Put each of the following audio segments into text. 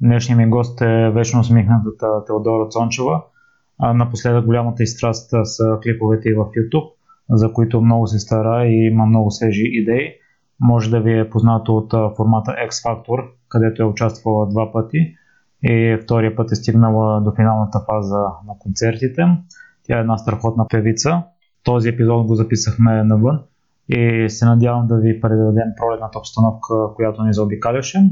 Днешният ми гост е вечно усмихнатата Теодора Цончева. А напоследък голямата изстраст са клиповете и в YouTube, за които много се стара и има много свежи идеи. Може да ви е познато от формата X Factor, където е участвала два пъти и втория път е стигнала до финалната фаза на концертите. Тя е една страхотна певица. Този епизод го записахме навън и се надявам да ви предадем пролетната обстановка, която ни заобикаляше.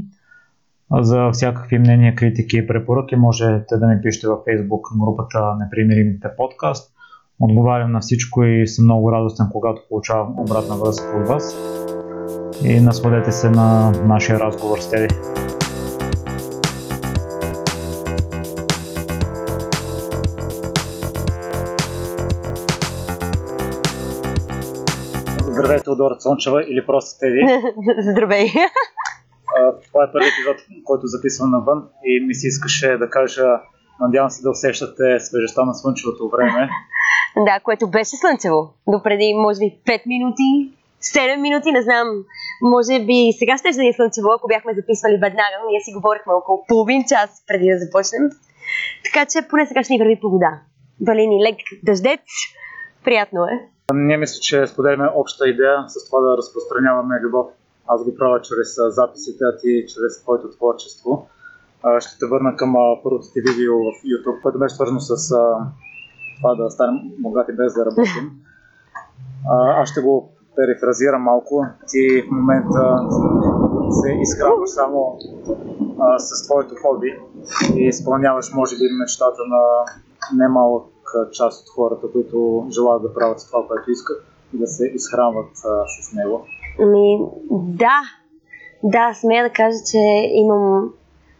За всякакви мнения, критики и препоръки можете да ми пишете във Facebook групата Непримиримите подкаст. Отговарям на всичко и съм много радостен, когато получавам обратна връзка от вас. И насладете се на нашия разговор с Теди. Здравей, Теодора Цончева или просто Теди. Здравей. Това е първият епизод, който записвам навън и ми се искаше да кажа, надявам се да усещате свежестта на слънчевото време. да, което беше слънчево. До преди, може би, 5 минути, 7 минути, не знам. Може би сега ще да ни е слънчево, ако бяхме записвали веднага. Ние си говорихме около половин час преди да започнем. Така че поне сега ще ни върви погода. Вали ни лек дъждец. Приятно е. Ние мисля, че споделяме обща идея с това да разпространяваме любов аз го правя чрез записите, а ти чрез твоето творчество. Ще те върна към първото ти видео в YouTube, което беше свързано с това да станем богати без да работим. Аз ще го перефразирам малко. Ти в момента се изхранваш само а, с твоето хоби и изпълняваш, може би, мечтата на немалък част от хората, които желаят да правят това, което искат и да се изхранват с него. Ми, да. Да, смея да кажа, че имам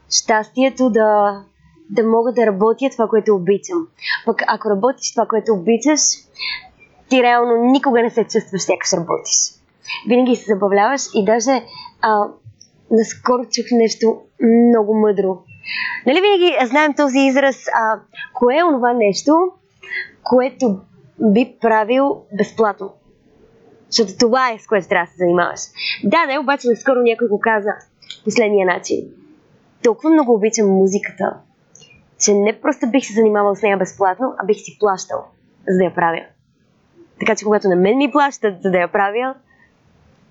щастието да, да мога да работя това, което обичам. Пък ако работиш това, което обичаш, ти реално никога не се чувстваш сякаш работиш. Винаги се забавляваш и даже а, наскоро чух нещо много мъдро. Нали винаги знаем този израз, а, кое е онова нещо, което би правил безплатно? Защото това е с което трябва да се занимаваш. Да, не, обаче наскоро някой го каза последния начин. Толкова много обичам музиката, че не просто бих се занимавал с нея безплатно, а бих си плащал, за да я правя. Така че когато на мен ми плащат, за да я правя,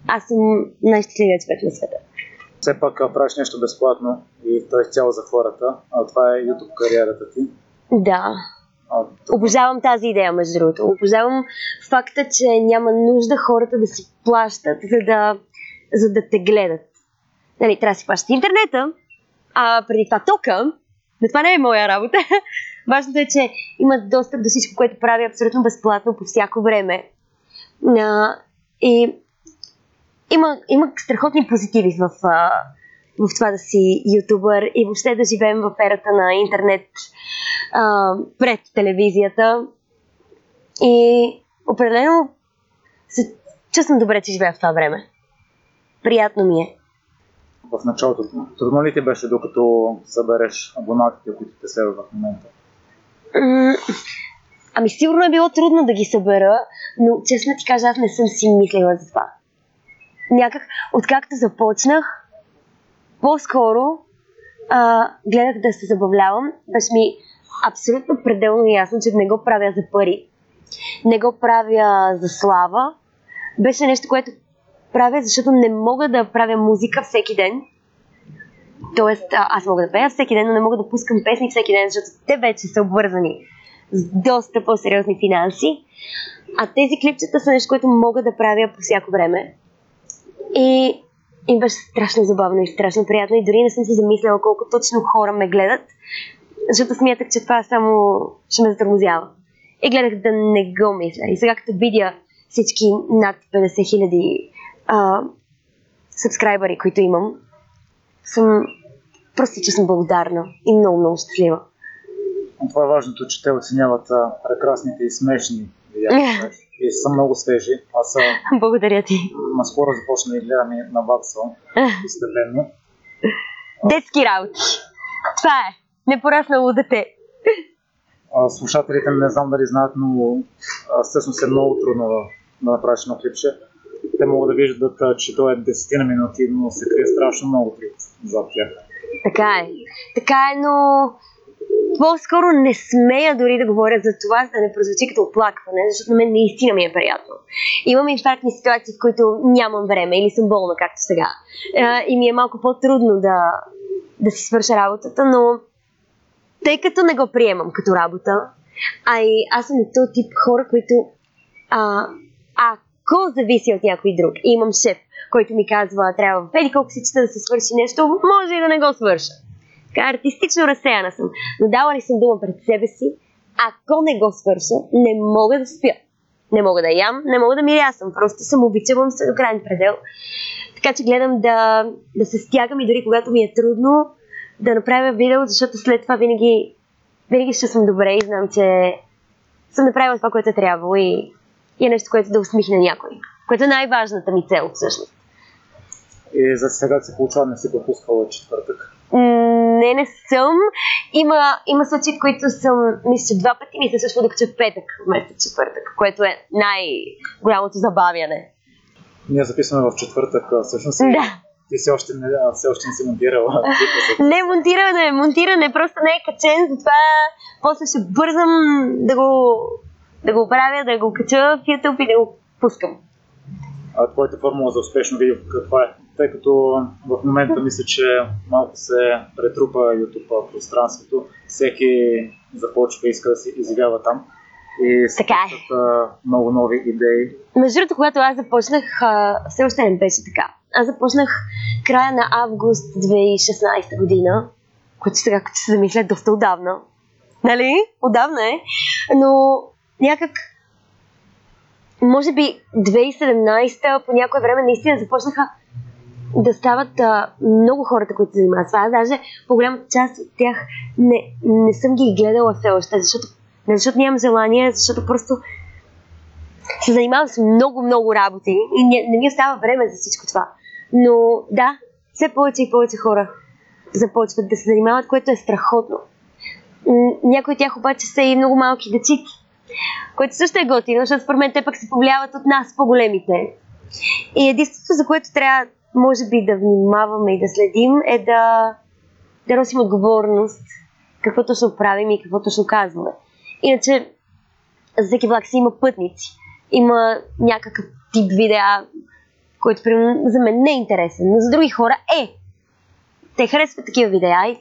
аз съм най-щастливият човек на света. Все пак правиш нещо безплатно и то е цяло за хората, а това е YouTube кариерата ти. Да. Обожавам тази идея, между другото. Обожавам факта, че няма нужда хората да си плащат, за да, за да те гледат. Нали, трябва да си плащат интернета, а преди това тока, но това не е моя работа. Важното е, че имат достъп до всичко, което прави абсолютно безплатно по всяко време. И има, има страхотни позитиви в, в това да си ютубър и въобще да живеем в ерата на интернет а, пред телевизията. И определено се чувствам добре, че живея в това време. Приятно ми е. В началото трудно ли ти беше, докато събереш абонатите, които те следват в момента? Ами сигурно е било трудно да ги събера, но честно ти кажа, аз не съм си мислила за това. Някак, откакто започнах, по-скоро а, гледах да се забавлявам. Беше ми абсолютно пределно ясно, че не го правя за пари. Не го правя за слава. Беше нещо, което правя, защото не мога да правя музика всеки ден. Тоест, аз мога да пея всеки ден, но не мога да пускам песни всеки ден, защото те вече са обвързани с доста по-сериозни финанси. А тези клипчета са нещо, което мога да правя по всяко време. И им беше страшно забавно и страшно приятно и дори не съм си замисляла колко точно хора ме гледат, защото смятах, че това само ще ме затормозява. И гледах да не го мисля. И сега като видя всички над 50 хиляди сабскрайбъри, които имам, съм просто, че съм благодарна и много, много щастлива. Това е важното, че те оценяват прекрасните и смешни видеа. и са много свежи. Аз са... Благодаря ти. Наскоро започна да гледам и на Ваксо. Постепенно. Детски работи. Това е. Непораснало дете. А, слушателите не знам дали знаят, но всъщност е много трудно да, да направиш едно клипче. Те могат да виждат, че то е 10 на минути, но се крие страшно много труд зад тях. Така е. Така е, но по-скоро не смея дори да говоря за това, за да не прозвучи като оплакване, защото на мен наистина ми е приятно. Имам инфарктни ситуации, в които нямам време или съм болна, както сега. И ми е малко по-трудно да, да си свърша работата, но тъй като не го приемам като работа, а и аз съм този тип хора, които а, ако зависи от някой друг и имам шеф, който ми казва, трябва в колко си чета да се свърши нещо, може и да не го свърша. Така артистично разсеяна съм. Но дала ли съм дума пред себе си, ако не го свърша, не мога да спя. Не мога да ям, не мога да мирясам. Просто съм обичавам се до крайен предел. Така че гледам да, да се стягам и дори когато ми е трудно, да направя видео, защото след това винаги, винаги ще съм добре и знам, че съм направила това, което е трябвало и, и е нещо, което да усмихне някой. Което е най-важната ми цел всъщност. И за сега се получава, не си пропускала четвъртък? Не, не съм. Има, има случаи, в които съм, мисля, два пъти ми се също да кача петък вместо четвъртък, което е най-голямото забавяне. Ние записваме в четвъртък, всъщност. Да. Ти все още не, все още не си монтирала. не монтиране, монтиране, просто не е качен, затова после ще бързам да го, да го правя, да го кача в YouTube и да го пускам. А твоята формула за успешно видео каква е? Тъй като в момента мисля, че малко се претрупа YouTube пространството, всеки започва и иска да се изявява там. И така е. много нови идеи. Между другото, когато аз започнах, все още не беше така. Аз започнах края на август 2016 година, което сега, като се замисля, е доста отдавна. Нали? Отдавна е. Но някак, може би 2017 по някое време наистина започнаха да стават а, много хората, които се занимават с това. Даже по голямата част от тях не, не съм ги гледала все още, защото, не защото нямам желание, защото просто се занимавам с много, много работи и не, не ми остава време за всичко това. Но да, все повече и повече хора започват да се занимават, което е страхотно. Някои от тях обаче са и много малки дечици, което също е готино, защото според мен те пък се повлияват от нас, по-големите. И единството, за което трябва, може би, да внимаваме и да следим, е да, да носим отговорност какво точно правим и какво точно казваме. Иначе, за всеки влак си има пътници. Има някакъв тип видеа, който за мен не е интересен, но за други хора е. Те харесват такива видеа и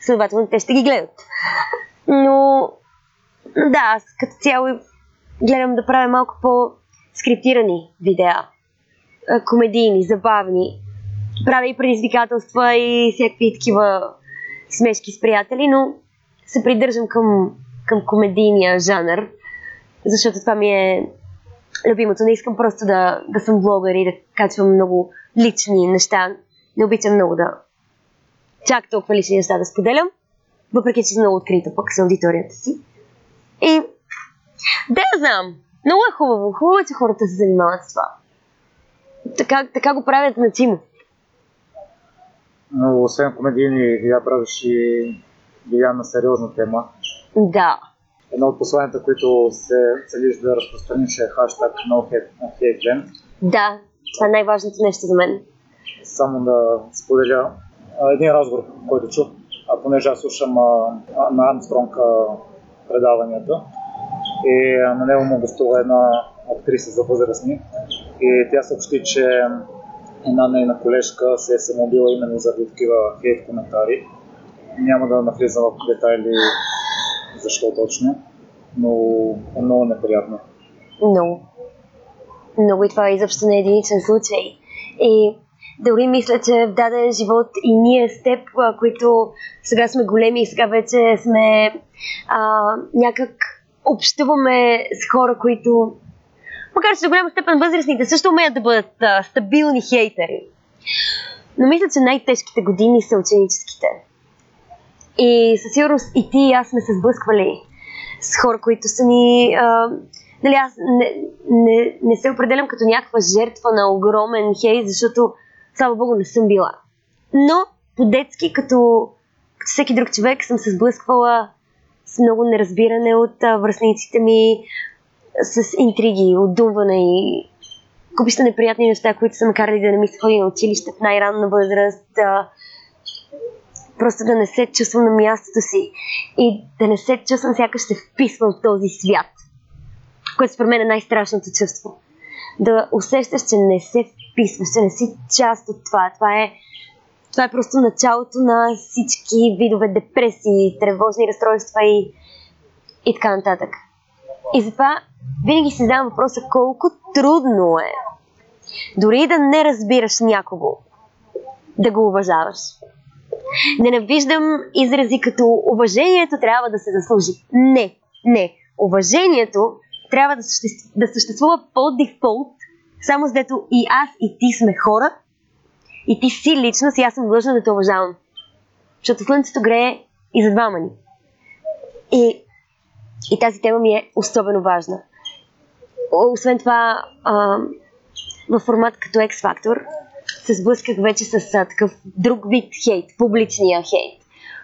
следователно те ще ги гледат. Но да, аз като цяло гледам да правя малко по-скриптирани видеа. Комедийни, забавни. Правя и предизвикателства и всякакви такива смешки с приятели, но се придържам към, към комедийния жанр, защото това ми е любимото. Не искам просто да, да съм блогър и да качвам много лични неща. Не обичам много да чак толкова лични неща да споделям, въпреки че съм много открита пък с аудиторията си. Да знам, много е хубаво. Хубаво е, че хората се занимават с това. Така, така го правят значимо. Но освен комедийни, я правиш и на сериозна тема. Да. Едно от посланията, които се целиш да разпространиш е хаштаг NoHateVen. Да, това е най-важното нещо за мен. Само да споделя един разговор, който чух, а понеже аз слушам а, на Армстронг предаванията и на него му гостува една актриса за възрастни и тя съобщи, че една нейна колежка се е самоубила именно заради такива хейт коментари. Няма да навлизам в детайли защо точно, но е много неприятно. Много. Много и това изобщо не е единичен случай. И дори мисля, че в даден живот и ние с теб, които сега сме големи и сега вече сме а, някак общуваме с хора, които макар че до голяма степен възрастните също умеят да бъдат а, стабилни хейтери. Но мисля, че най-тежките години са ученическите. И със сигурност и ти и аз сме се сблъсквали с хора, които са ни... А, нали, аз не, не, не се определям като някаква жертва на огромен хейт, защото, слава богу, не съм била. Но по-детски, като, като всеки друг човек, съм се сблъсквала с много неразбиране от връзниците ми, с интриги, отдуване и купища неприятни неща, които са ме карали да не ми се ходи на училище в най-ранна възраст. А, просто да не се чувствам на мястото си и да не се чувствам сякаш се вписвам в този свят, което според мен е най-страшното чувство. Да усещаш, че не се вписваш, че не си част от това. Това е, това е просто началото на всички видове депресии, тревожни разстройства и, и така нататък. И затова винаги си задавам въпроса колко трудно е дори да не разбираш някого, да го уважаваш. Ненавиждам изрази като уважението трябва да се заслужи. Не, не. Уважението трябва да съществува, да съществува по дефолт, само с дето и аз и ти сме хора, и ти си личност и аз съм длъжна да те уважавам. Защото слънцето грее и за двама ни. И, и тази тема ми е особено важна. Освен това, а, в формат като X-Factor, се сблъсках вече с а, такъв друг вид хейт, публичния хейт.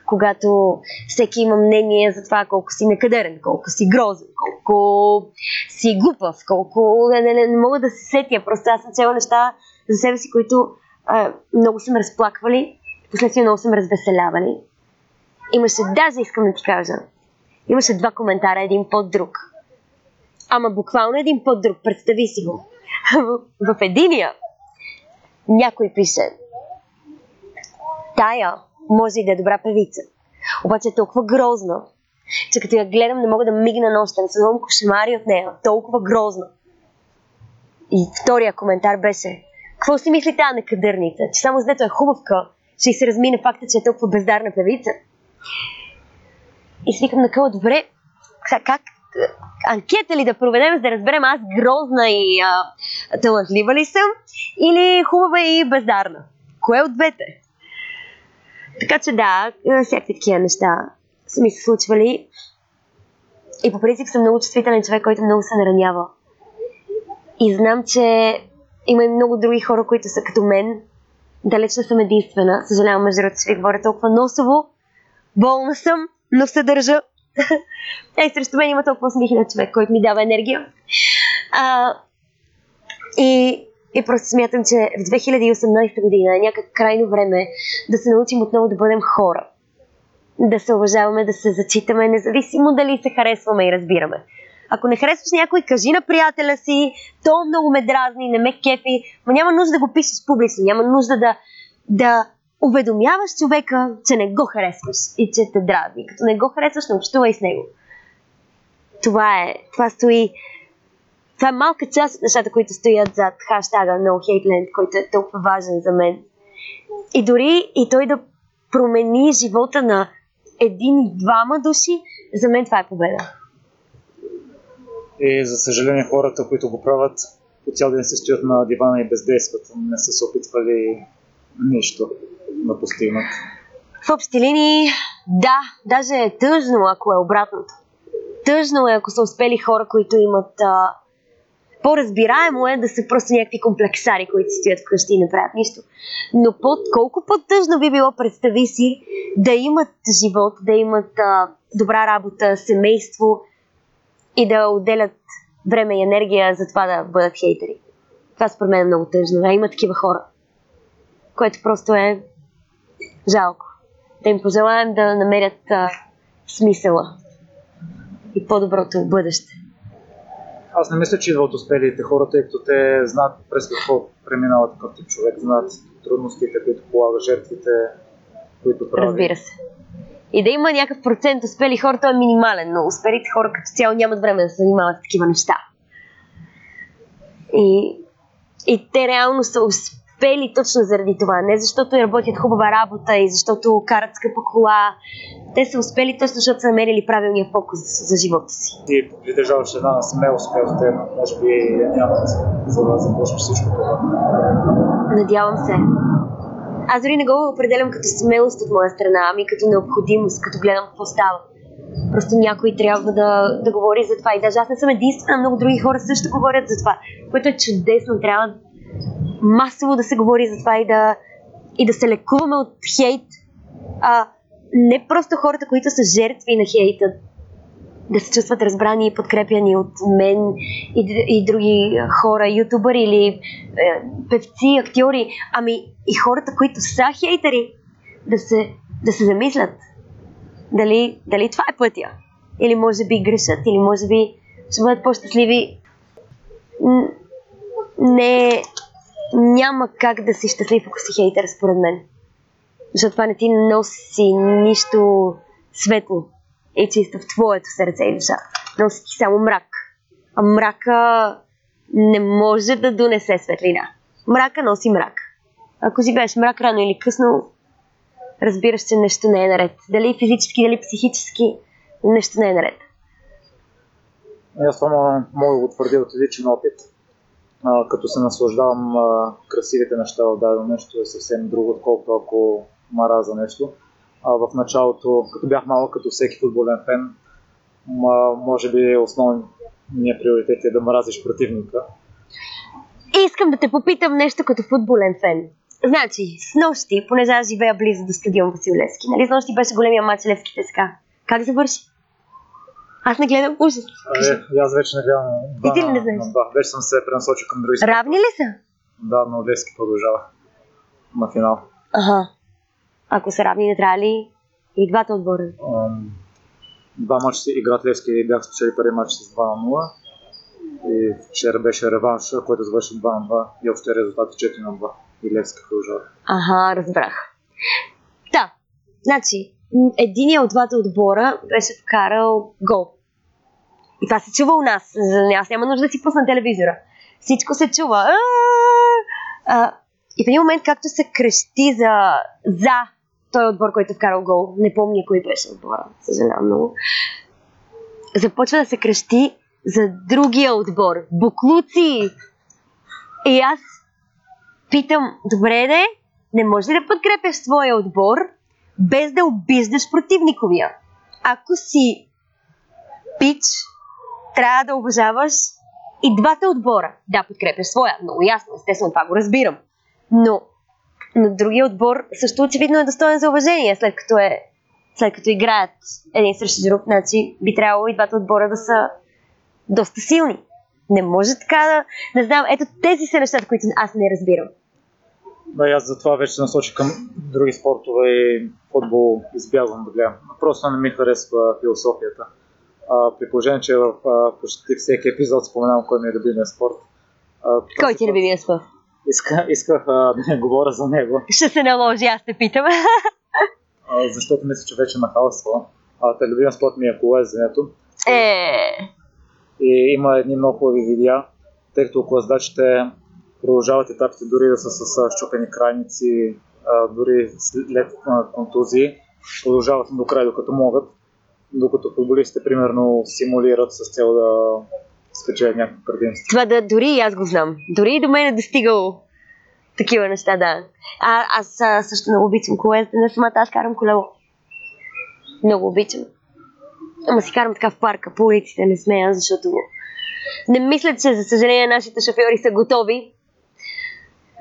Когато всеки има мнение за това колко си некадърен, колко си грозен, колко си глупав, колко не, не, не, не мога да се сетя. Просто аз съм цела неща за себе си, които много са ме разплаквали, последствие много са ме развеселявали. Имаше, даже искам да ти кажа, имаше два коментара, един под друг. Ама буквално един под друг, представи си го. в, в единия някой пише, тая може и да е добра певица, обаче е толкова грозна, че като я гледам не мога да мигна нощем, създавам кошемари от нея, толкова грозна. И втория коментар беше, какво си мисли тази некадърница, че само с е хубавка, ще се размине факта, че е толкова бездарна певица. И си викам на къла, добре, как, анкета ли да проведем, за да разберем аз грозна и а, талантлива ли съм или хубава и бездарна. Кое от двете? Така че да, всякакви такива неща са ми се случвали. И по принцип съм много чувствителен човек, който много се наранява. И знам, че има и много други хора, които са като мен. Далеч не съм единствена. Съжалявам, между другото, че ви говоря толкова носово. Болна съм, но се държа. Ей, срещу мен има толкова смихнат човек, който ми дава енергия. А, и, и просто смятам, че в 2018 година е някак крайно време да се научим отново да бъдем хора. Да се уважаваме, да се зачитаме, независимо дали се харесваме и разбираме. Ако не харесваш някой, кажи на приятеля си, то много ме дразни, не ме кефи, но няма нужда да го пишеш публично, няма нужда да, да уведомяваш човека, че не го харесваш и че те дразни. Като не го харесваш, не общувай с него. Това е. Това стои. Това е малка част от нещата, които стоят зад хаштага No Hate Land, който е толкова важен за мен. И дори и той да промени живота на един и двама души, за мен това е победа. И за съжаление хората, които го правят, по цял ден се стоят на дивана и бездействат. Не са се опитвали нищо да постигнат? В общи линии, да, даже е тъжно, ако е обратното. Тъжно е, ако са успели хора, които имат а, по-разбираемо е да са просто някакви комплексари, които стоят вкъщи и не правят нищо. Но под, колко по-тъжно би било, представи си, да имат живот, да имат а, добра работа, семейство и да отделят време и енергия за това да бъдат хейтери. Това според мен е много тъжно. А има такива хора. Което просто е жалко. Да им пожелаем да намерят а, смисъла и по-доброто бъдеще. Аз не мисля, че идват успелите хора, тъй като те знаят през какво преминава такъв тип човек, знаят трудностите, които полага, жертвите, които прави. Разбира се. И да има някакъв процент успели хора, той е минимален, но успелите хора като цяло нямат време да се занимават с такива неща. И, и те реално са успели точно заради това. Не защото работят хубава работа и защото карат скъпа кола. Те са успели точно защото са намерили правилния фокус за живота си. Ти придържаваш една смелост, която те може би нямат, за да започнеш всичко това. Надявам се. Аз дори не го определям като смелост от моя страна, ами като необходимост, като гледам какво става. Просто някой трябва да, да говори за това. И даже аз не съм единствена, много други хора също говорят за това, което е чудесно. Трябва масово да се говори за това и да, и да се лекуваме от хейт. А, не просто хората, които са жертви на хейта, да се чувстват разбрани и подкрепяни от мен и, и други хора, ютубъри или е, певци, актьори, ами и хората, които са хейтери, да се да се замислят дали, дали това е пътя. Или може би грешат, или може би ще бъдат по-щастливи. Не, няма как да си щастлив, ако си хейтер, според мен. Защото това не ти носи нищо светло и чисто в твоето сърце и душа. Носи само мрак. А мрака не може да донесе светлина. Мрака носи мрак. Ако живееш мрак рано или късно, разбираш, че нещо не е наред. Дали физически, дали психически, нещо не е наред. Аз това мога да утвърдя от личен опит. А, като се наслаждавам а, красивите неща в дадено нещо, е съвсем друго, отколкото ако мараза нещо. А, в началото, като бях малък, като всеки футболен фен, може би основният приоритет е да мразиш противника. Искам да те попитам нещо като футболен фен. Значи, с нощи, понеже аз живея близо до стадион Василевски, нали, с нощи беше големия матч Левски ТСК. Как завърши? Аз не гледам ужас. Е, аз вече не гледам. И ти ли не знаеш? Да, вече съм се пренасочил към други Равни ли са? Да, но Левски продължава на финал. Ага. Ако са равни, не трябва ли и двата отбора? Два мача си играт Левски и бях спечели първи матч с 2 на 0. И вчера беше реванш, който завърши 2 на 2 и общо резултат 4 на 2. И Левски продължава. Ага, разбрах. Да, значи, единият от двата отбора беше вкарал гол. И това се чува у нас. Аз няма нужда да си пусна телевизора. Всичко се чува. А, и в един момент, както се крещи за, за той отбор, който е вкарал гол, не помня кой беше отбора, съжалявам много, започва да се крещи за другия отбор. Буклуци! И аз питам, добре де, не може ли да подкрепяш своя отбор, без да обиждаш противниковия? Ако си пич, трябва да уважаваш и двата отбора. Да, подкрепяш своя, много ясно, естествено това го разбирам. Но, но другия отбор също очевидно е достоен за уважение, след като, е, след като играят един срещу друг, значи би трябвало и двата отбора да са доста силни. Не може така да... Не знам, ето тези са нещата, които аз не разбирам. Да, аз затова вече се насочих към други спортове и футбол избягвам да гледам. Просто не ми харесва философията. А, при положение, че в а, почти всеки епизод споменавам кой ми е любимия спорт. А, кой ти е любимия спорт? Иска, исках а, да не говоря за него. Ще се наложи, аз те питам. а, защото мисля, че вече нахалства. А, те любимия спорт ми е колезенето. Е. И има едни много хубави видеа, тъй като колездачите продължават етапите дори да са с щупени крайници, а, дори след контузии, продължават до край, докато могат, докато футболистите примерно симулират с цел да спечелят някакво предимство. Това да, дори и аз го знам. Дори и до мен е достигало такива неща, да. А, аз а, също много обичам колелата, не самата аз карам колело. Много обичам. Ама си карам така в парка, по улиците, не смея, защото не мисля, че за съжаление нашите шофьори са готови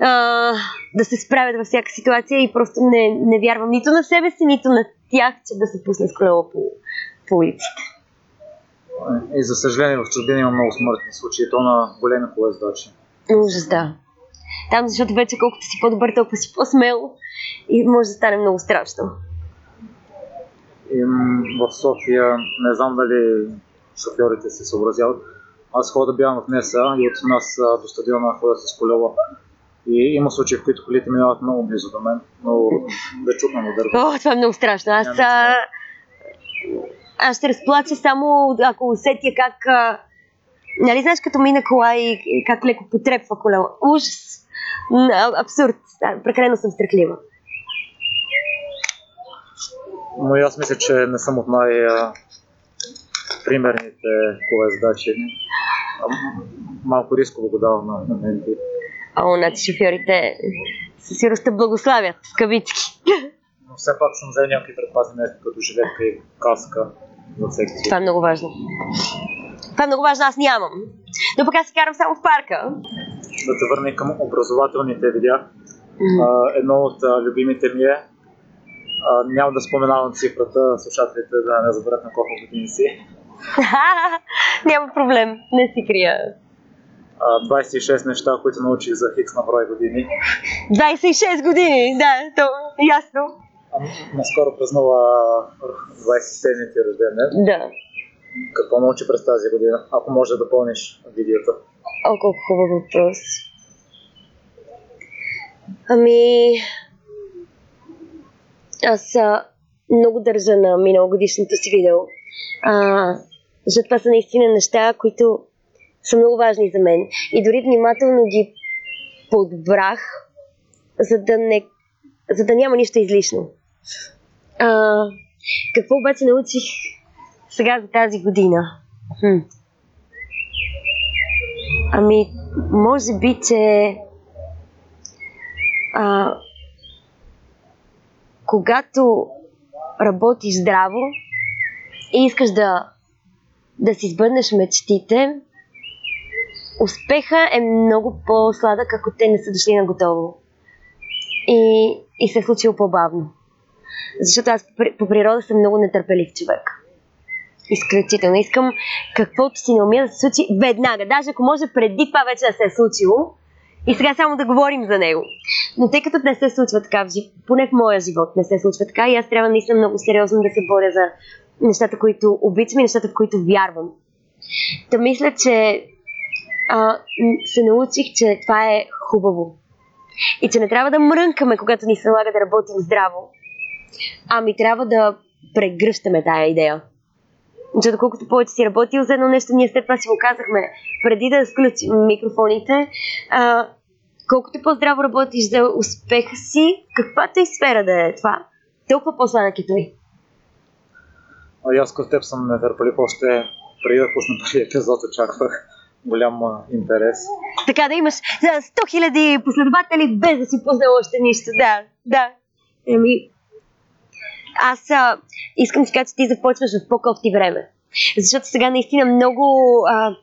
а, да се справят във всяка ситуация и просто не, не вярвам нито на себе си, нито на тях, че да се пусне с колело по, по улиците. И за съжаление в чужбина има много смъртни случаи, то на големи колездачи. Ужас, да. Там, защото вече колкото си по-добър, толкова си по-смел и може да стане много страшно. И в София, не знам дали шофьорите се съобразяват. Аз хода да бягам в Неса и от нас до стадиона ходя с колело. И има случаи, в които колите минават много близо до мен, много да чукна удар. О, това е много страшно. Аз, а... аз ще разплача само ако усетя как... А... Нали знаеш като мина кола и как леко потрепва колело? Ужас! Абсурд. Прекалено съм страхлива. Но и аз мисля, че не съм от най- примерните колездачи. Малко рисково го давам на моменти. О, значи шофьорите със сигурност благославят, в кавички. Но все пак съм взел някакви предпазни мерки, като жилетка и каска за всеки. Това е много важно. Това е много важно, аз нямам. Но пък аз си карам само в парка. Да те върна към образователните видеа. Mm. едно от любимите ми е няма да споменавам цифрата, слушателите да не заберат на колко години си. няма проблем, не си крия. 26 неща, които научих за хикс на брой години. 26 години, да, то ясно. Наскоро празнува 27 ти рожден ден. Да. Какво научи през тази година, ако може да допълниш видеото? О, колко хубав въпрос. Ами... Аз а, много държа на миналогодишното си видео. А, защото това са наистина неща, които са много важни за мен. И дори внимателно ги подбрах, за да, не, за да няма нищо излишно. А, какво обаче научих сега за тази година? Хм. Ами, може би, че а, когато работиш здраво и искаш да, да си сбъднеш мечтите, успеха е много по-сладък, ако те не са дошли на готово. И, и се е случило по-бавно. Защото аз по природа съм много нетърпелив човек. Изключително. Искам каквото си не умея да се случи веднага. Даже ако може преди това вече да се е случило, и сега само да говорим за него. Но тъй като не се случва така, в жив... поне в моя живот не се случва така, и аз трябва наистина много сериозно да се боря за нещата, които обичам и нещата, в които вярвам. Та мисля, че а, се научих, че това е хубаво. И че не трябва да мрънкаме, когато ни се налага да работим здраво, ами трябва да прегръщаме тая идея. Защото колкото повече си работил за едно нещо, ние след това си го казахме, преди да включим микрофоните, а, колкото по-здраво работиш за успеха си, каквато и сфера да е това, толкова по-сладък е той. А аз като теб съм нетърпелив още преди да пусна първи епизод, очаквах голям интерес. Така да имаш 100 000 последователи без да си познал още нищо. Да, да. Еми, аз а, искам да кажа, че ти започваш в по-кофти време. Защото сега наистина много, а, а,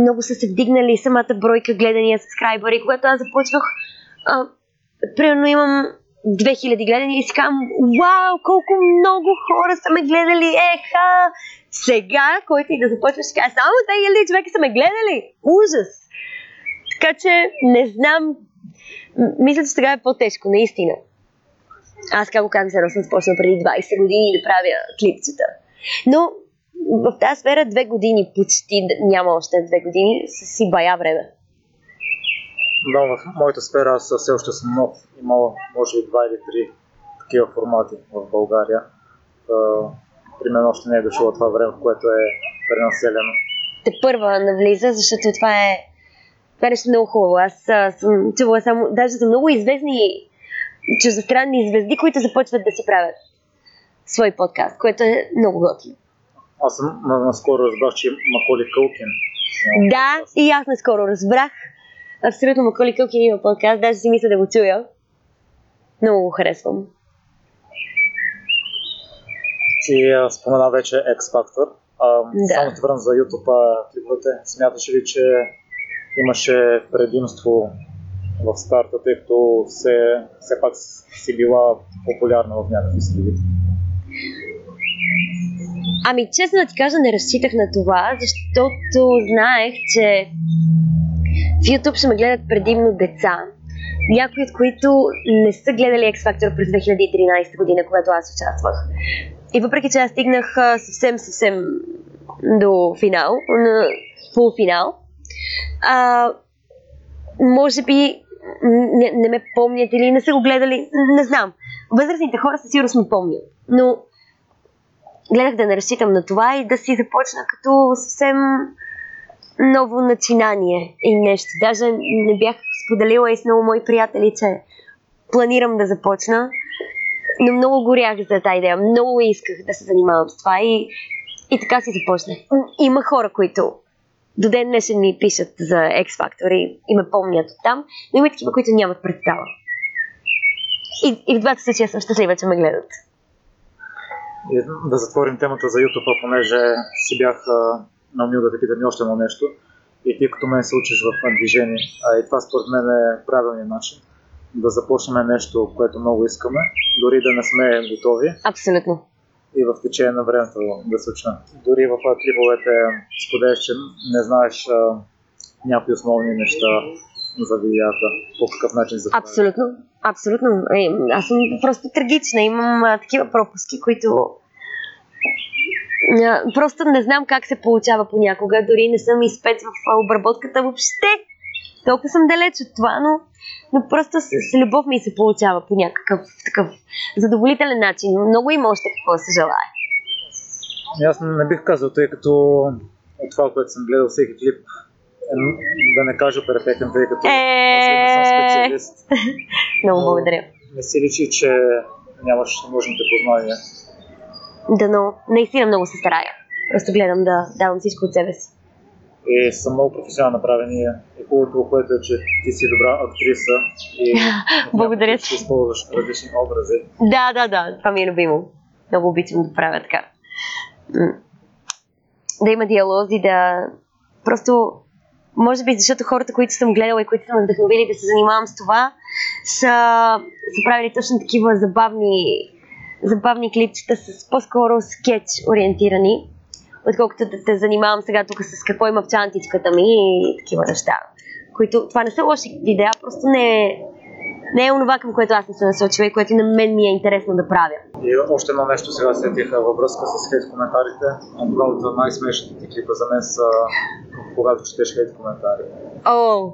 много са се вдигнали самата бройка гледания, сабскрайбъри. Когато аз започвах, а, примерно имам 2000 гледания и си казвам, вау, колко много хора са ме гледали, еха! Сега, който и да започва, ще само 2000 човека са ме гледали! Ужас! Така че, не знам, мисля, че сега е по-тежко, наистина. Аз как го казвам, сега съм започнала преди 20 години да правя клипчета. Но в тази сфера две години, почти няма още две години, си бая време. Да, в моята сфера аз все още съм нов. Имал, може би, два или три такива формати в България. При мен още не е дошло това време, в което е пренаселено. Те първа навлиза, защото това е това е нещо много хубаво. Аз съм чувала само, даже за много известни чуждестранни звезди, които започват да си правят свой подкаст, което е много готино. Аз съм наскоро разбрах, че Маколи Кълкин. Да, и аз наскоро разбрах. Абсолютно Маколи Кълкин има подкаст, даже си мисля да го чуя. Много го харесвам. Ти спомена вече X Factor. А, да. Само ти върна за YouTube клиповете. Смяташ ли, че имаше предимство в старта, тъй като все, все пак си била популярна в някакви среди? Ами, честно да ти кажа, не разчитах на това, защото знаех, че в YouTube ще ме гледат предимно деца. Някои от които не са гледали X Factor през 2013 година, когато аз участвах. И въпреки, че аз стигнах съвсем, съвсем до финал, на полуфинал, а, може би не, не ме помнят или не са го гледали, не знам. Възрастните хора със сигурност ме помнят. Но гледах да не разчитам на това и да си започна като съвсем ново начинание и нещо. Даже не бях споделила и с много мои приятели, че планирам да започна, но много горях за тази идея. Много исках да се занимавам с това и, и така си започнах. Има хора, които до ден днешен ми пишат за X Factor и, и ме помнят от там, но има такива, които нямат представа. И, и в двата случая съм щастлива, че ме гледат. И да затворим темата за YouTube, понеже си бях наумил да те питам още едно нещо. И ти като мен се учиш в движение, а и това според мен е правилният начин да започнем нещо, което много искаме, дори да не сме готови. Абсолютно. И в течение на времето да се уча. Дори в клиповете споделяш, че не знаеш а, някои основни неща за видеята, по какъв начин за Абсолютно. Абсолютно. Е, аз съм просто трагична. Имам а, такива пропуски, които а, просто не знам как се получава понякога. Дори не съм изпец в обработката въобще. Толкова съм далеч от това, но, но просто с, с любов ми се получава по някакъв такъв задоволителен начин. Много има още какво да се желая. Аз не бих казал, тъй като от това, което съм гледал всеки клип, е, да не кажа перфектен, тъй като аз не съм Е. специалист. Много Но благодаря. Не си личи, че нямаш нужните познания. Дано, наистина много се старая. Просто гледам да давам всичко от себе си. И са много професионално направени. И хубавото, което е, че ти си добра актриса и Благодаря ти използваш различни образи. Да, да, да, това ми е любимо. Много обичам да правя така. Да има диалози, да... Просто, може би защото хората, които съм гледала и които са ме вдъхновили да се занимавам с това, са, са правили точно такива забавни, забавни клипчета с по-скоро скетч ориентирани, отколкото да те занимавам сега тук с какво има в чантичката ми и такива неща. Които, това не са лоши видеа, просто не е, не е онова, към което аз не се насочила и което и на мен ми е интересно да правя. И още едно нещо сега сетиха във връзка с хейт коментарите. Два от най-смешните клипа за мен са когато четеш хейт коментари. О!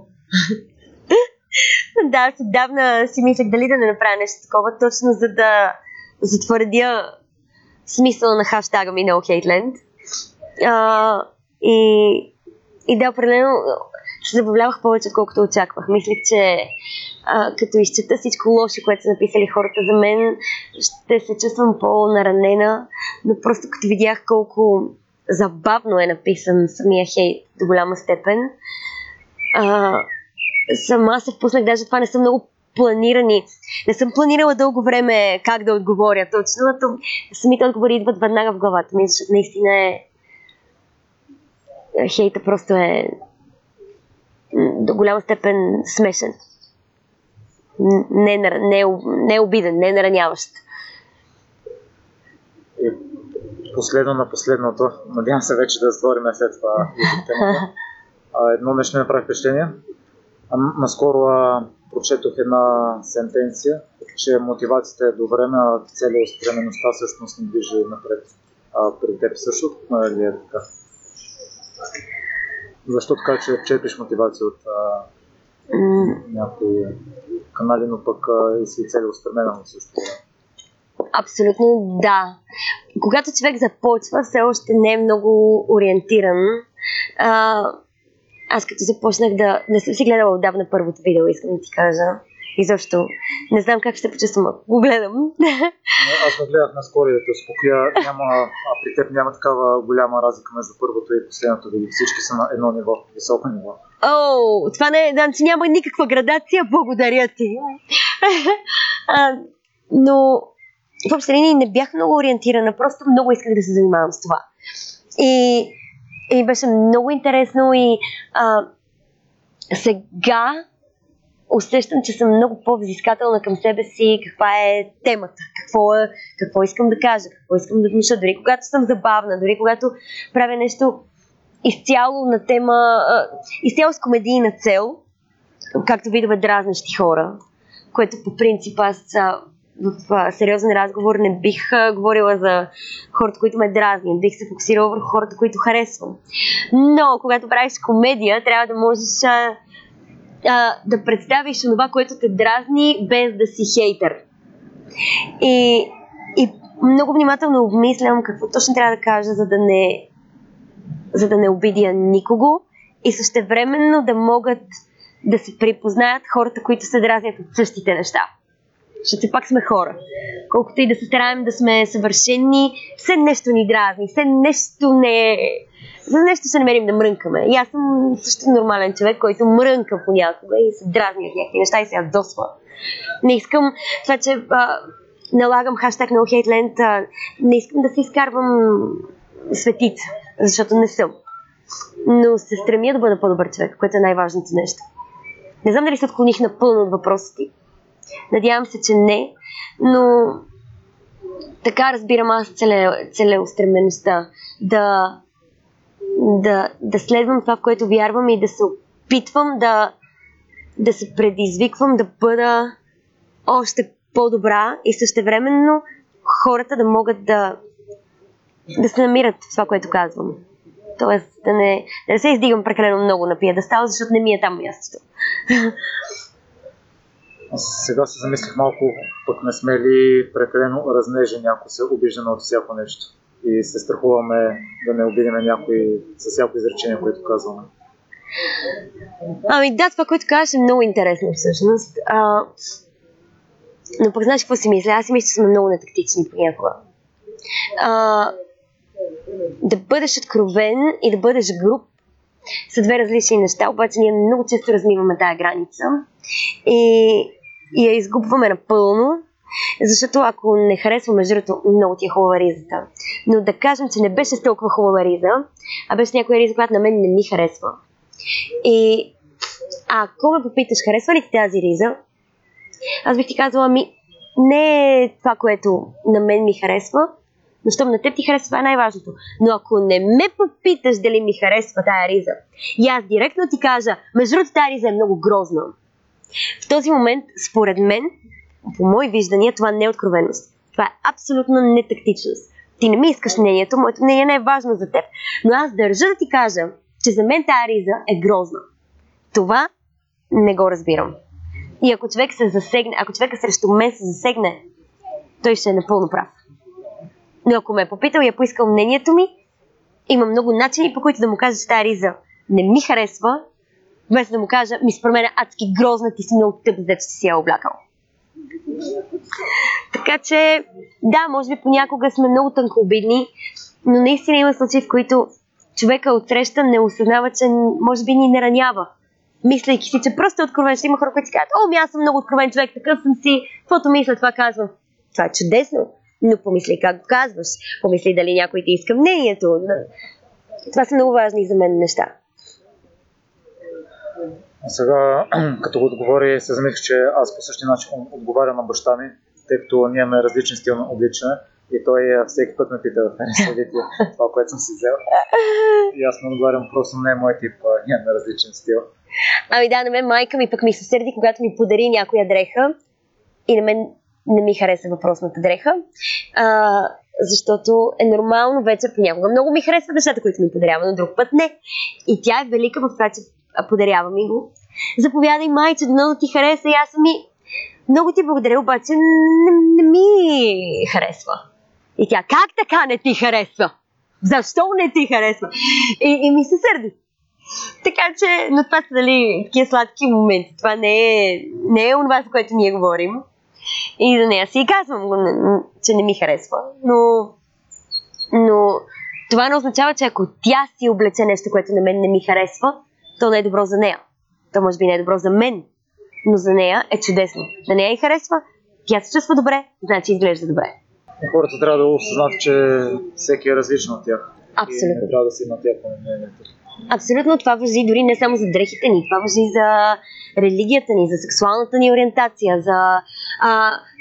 да, аз отдавна си мислех дали да не направя нещо такова, точно за да затвърдя смисъла на хаштага ми No. А, и, и да, определено се забавлявах повече, отколкото очаквах. Мислех, че а, като изчета всичко лошо, което са написали хората за мен, ще се чувствам по-наранена, но просто като видях колко забавно е написан самия хейт до голяма степен, а, сама се впуснах, даже това не са много планирани. Не съм планирала дълго време как да отговоря точно, но самите отговори идват веднага в главата ми, защото наистина е хейта просто е до голяма степен смешен. Не, е не, е не е обиден, не нараняващ. И последно на последното, надявам се вече да затворим след това. А, едно нещо ми направи впечатление. А, наскоро а, прочетох една сентенция, че мотивацията е до време, а целеустремеността всъщност не движи напред. А, при теб също ли е така? Защо така, че черпиш мотивация от а, някои канали, но пък а, и си целеустремена но също. Абсолютно да. Когато човек започва, все още не е много ориентиран. А, аз като започнах да... Не съм си гледала отдавна първото видео, искам да ти кажа. Изобщо не знам как ще почувствам, ако го гледам. Аз ме гледах наскоро да те успокоя. Няма, а при теб няма такава голяма разлика между първото и последното видео. Всички са на едно ниво, високо ниво. О, това не е... Значи няма никаква градация, благодаря ти. а, но в общи линии не бях много ориентирана, просто много исках да се занимавам с това. И, и беше много интересно и а, сега усещам, че съм много по-взискателна към себе си, каква е темата, какво, е, какво искам да кажа, какво искам да внуша, дори когато съм забавна, дори когато правя нещо изцяло на тема, изцяло с комедийна цел, както видове дразнещи хора, което по принцип аз в сериозен разговор не бих говорила за хората, които ме дразнят, бих се фокусирала върху хората, които харесвам. Но когато правиш комедия, трябва да можеш а, да представиш това, което те дразни, без да си хейтър. И, и много внимателно обмислям какво точно трябва да кажа, за да не, за да не обидя никого и същевременно да могат да се припознаят хората, които се дразнят от същите неща. Защото пак сме хора. Колкото и да се стараем да сме съвършени, все нещо ни дразни, все нещо не е... За нещо се намерим да мрънкаме. И аз съм също нормален човек, който мрънка понякога и се дразни от някакви неща и се ядосва. Не искам това, че а, налагам хаштаг на а, не искам да се изкарвам светица, защото не съм. Но се стремя да бъда по-добър човек, което е най-важното нещо. Не знам дали се отклоних напълно от въпроса ти. Надявам се, че не, но така разбирам аз целе, целеустремеността. Да, да, да следвам това, в което вярвам и да се опитвам да, да се предизвиквам да бъда още по-добра и същевременно хората да могат да, да се намират в това, което казвам. Тоест да не, да не се издигам прекалено много на пиедестал, защото не ми е там мястото. Сега се замислих малко, пък не сме ли прекалено разнежени, ако се обиждаме от всяко нещо и се страхуваме да не обидим някой с всяко изречение, което казваме. Ами да, това, което казваш е много интересно всъщност. А, но пък знаеш какво си мисля? Аз си мисля, че сме много нетактични понякога. А, да бъдеш откровен и да бъдеш груп са две различни неща, обаче ние много често размиваме тази граница и, и я изгубваме напълно, защото ако не харесва, между другото, много ти е хубава ризата. Но да кажем, че не беше с толкова хубава риза, а беше някоя риза, която на мен не ми харесва. И ако ме попиташ, харесва ли ти тази риза, аз бих ти казала, ми, не е това, което на мен ми харесва, но щом на теб ти харесва, това е най-важното. Но ако не ме попиташ дали ми харесва тая риза, и аз директно ти кажа, между другото тази риза е много грозна, в този момент, според мен, по мои виждания, това не е откровеност. Това е абсолютно нетактичност. Ти не ми искаш мнението, моето мнение не е важно за теб. Но аз държа да ти кажа, че за мен тази риза е грозна. Това не го разбирам. И ако човек се засегне, ако човека срещу мен се засегне, той ще е напълно прав. Но ако ме е попитал и е поискал мнението ми, има много начини, по които да му кажа, че тази риза не ми харесва, вместо да му кажа, ми според мен адски грозна, ти си много тъп, за че си я облякал. Така че, да, може би понякога сме много тънкообидни, но наистина има случаи, в които човека отсреща не осъзнава, че може би ни не ранява. Мислейки си, че просто е откровен. Ще има хора, които си казват, о, ми аз съм много откровен човек, такъв съм си, каквото мисля, това казвам. Това е чудесно, но помисли как го казваш. Помисли дали някой ти иска мнението. Това са много важни за мен неща. Сега, като го отговори, се замислих, че аз по същия начин отговарям на баща ми, тъй като ние имаме различен стил на обличане. И той всеки път ме пита, ли ти това, което съм си взел. И аз му отговарям, просто не е мой тип, имаме различен стил. Ами да, на мен майка ми пък ми се сърди, когато ми подари някоя дреха и на мен не ми хареса въпросната дреха. А, защото е нормално вече понякога. Много ми харесва нещата, които ми подарява, но друг път не. И тя е велика в това, че подарява ми го. Заповядай, майче, да ти хареса и аз ми много ти благодаря, обаче не, не ми харесва. И тя, как така не ти харесва? Защо не ти харесва? И, и ми се сърди. Така че, но това са дали такива сладки моменти. Това не е, не е онова, за което ние говорим. И за нея си казвам, че не ми харесва. Но, но това не означава, че ако тя си облече нещо, което на мен не ми харесва, то не е добро за нея. То може би не е добро за мен, но за нея е чудесно. На нея и харесва, тя се чувства добре, значи изглежда добре. Хората трябва да осъзнат, че всеки е различен от тях. Абсолютно. И не трябва да си на тяхно мнението. Абсолютно това въжи дори не само за дрехите ни, това въжи за религията ни, за сексуалната ни ориентация, за, а,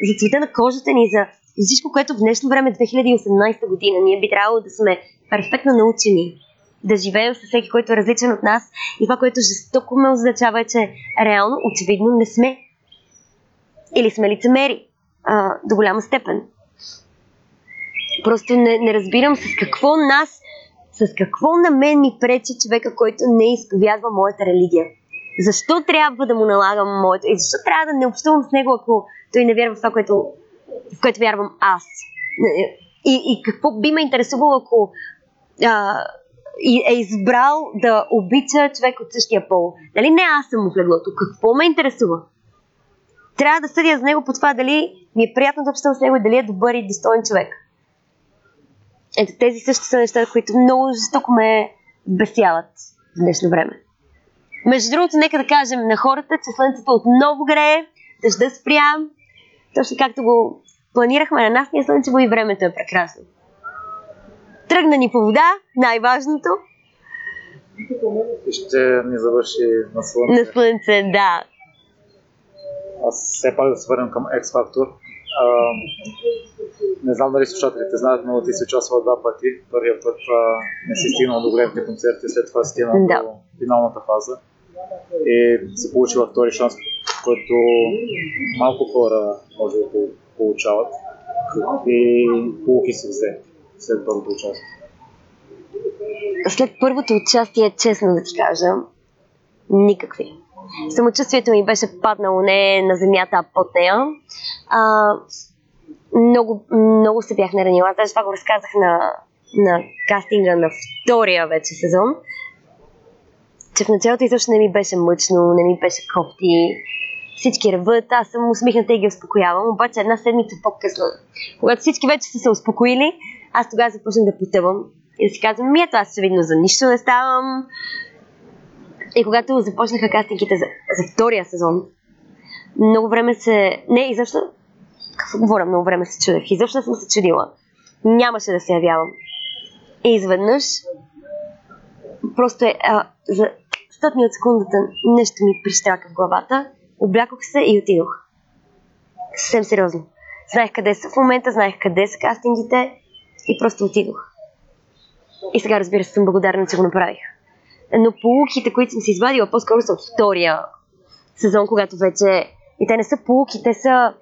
за цвета на кожата ни, за всичко, което в днешно време, 2018 година, ние би трябвало да сме перфектно научени да живеем с всеки, който е различен от нас. И това, което жестоко ме означава е, че реално, очевидно, не сме. Или сме лицемери а, до голяма степен. Просто не, не разбирам с какво нас, с какво на мен ми пречи човека, който не изповядва моята религия. Защо трябва да му налагам моето? И защо трябва да не общувам с него, ако той не вярва в това, което, в което вярвам аз? И, и какво би ме интересувало, ако а, е избрал да обича човек от същия пол? Дали не аз съм в леглото? Какво ме интересува? Трябва да съдя за него по това дали ми е приятно да общувам с него и дали е добър и достоен човек. Ето тези също са неща, които много жестоко ме бесяват в днешно време. Между другото, нека да кажем на хората, че слънцето отново грее, дъжда спря. Точно както го планирахме на нас, ние слънцево и времето е прекрасно. Тръгна ни по вода, най-важното. Ще ни завърши на слънце. На слънце, да. Аз все пак да се върнем към X Factor. А, не знам дали слушателите знаят, но ти си участвал два пъти. Първият път а, не си стигнал до големите концерти, след това си стигнал Да. до финалната фаза и си получила втори шанс който малко хора може да получават. Какви полуки си взе след първото участие? След първото участие, честно да ти кажа, никакви. Самочувствието ми беше паднало не на земята, а под нея. А, много, много се бях наранила. Аз даже това го разказах на, на кастинга на втория вече сезон. Че в началото изобщо не ми беше мъчно, не ми беше кофти. Всички реват, аз съм усмихната и ги успокоявам. Обаче една седмица по-късно, когато всички вече са се успокоили, аз тогава започнах да потъвам и да си казвам, ми ето аз видно за нищо не ставам. И когато започнаха кастингите за, за втория сезон, много време се... Не, изобщо... Какво говоря, много време се чудех. Изобщо съм се чудила. Нямаше да се явявам. И изведнъж просто е, а, за стотни от секундата нещо ми прищрака в главата, облякох се и отидох. Съвсем сериозно. Знаех къде са в момента, знаех къде са кастингите и просто отидох. И сега, разбира се, съм благодарна, че го направих. Но полуките, които съм си извадила, по-скоро са от втория сезон, когато вече... И те не са полуки, те са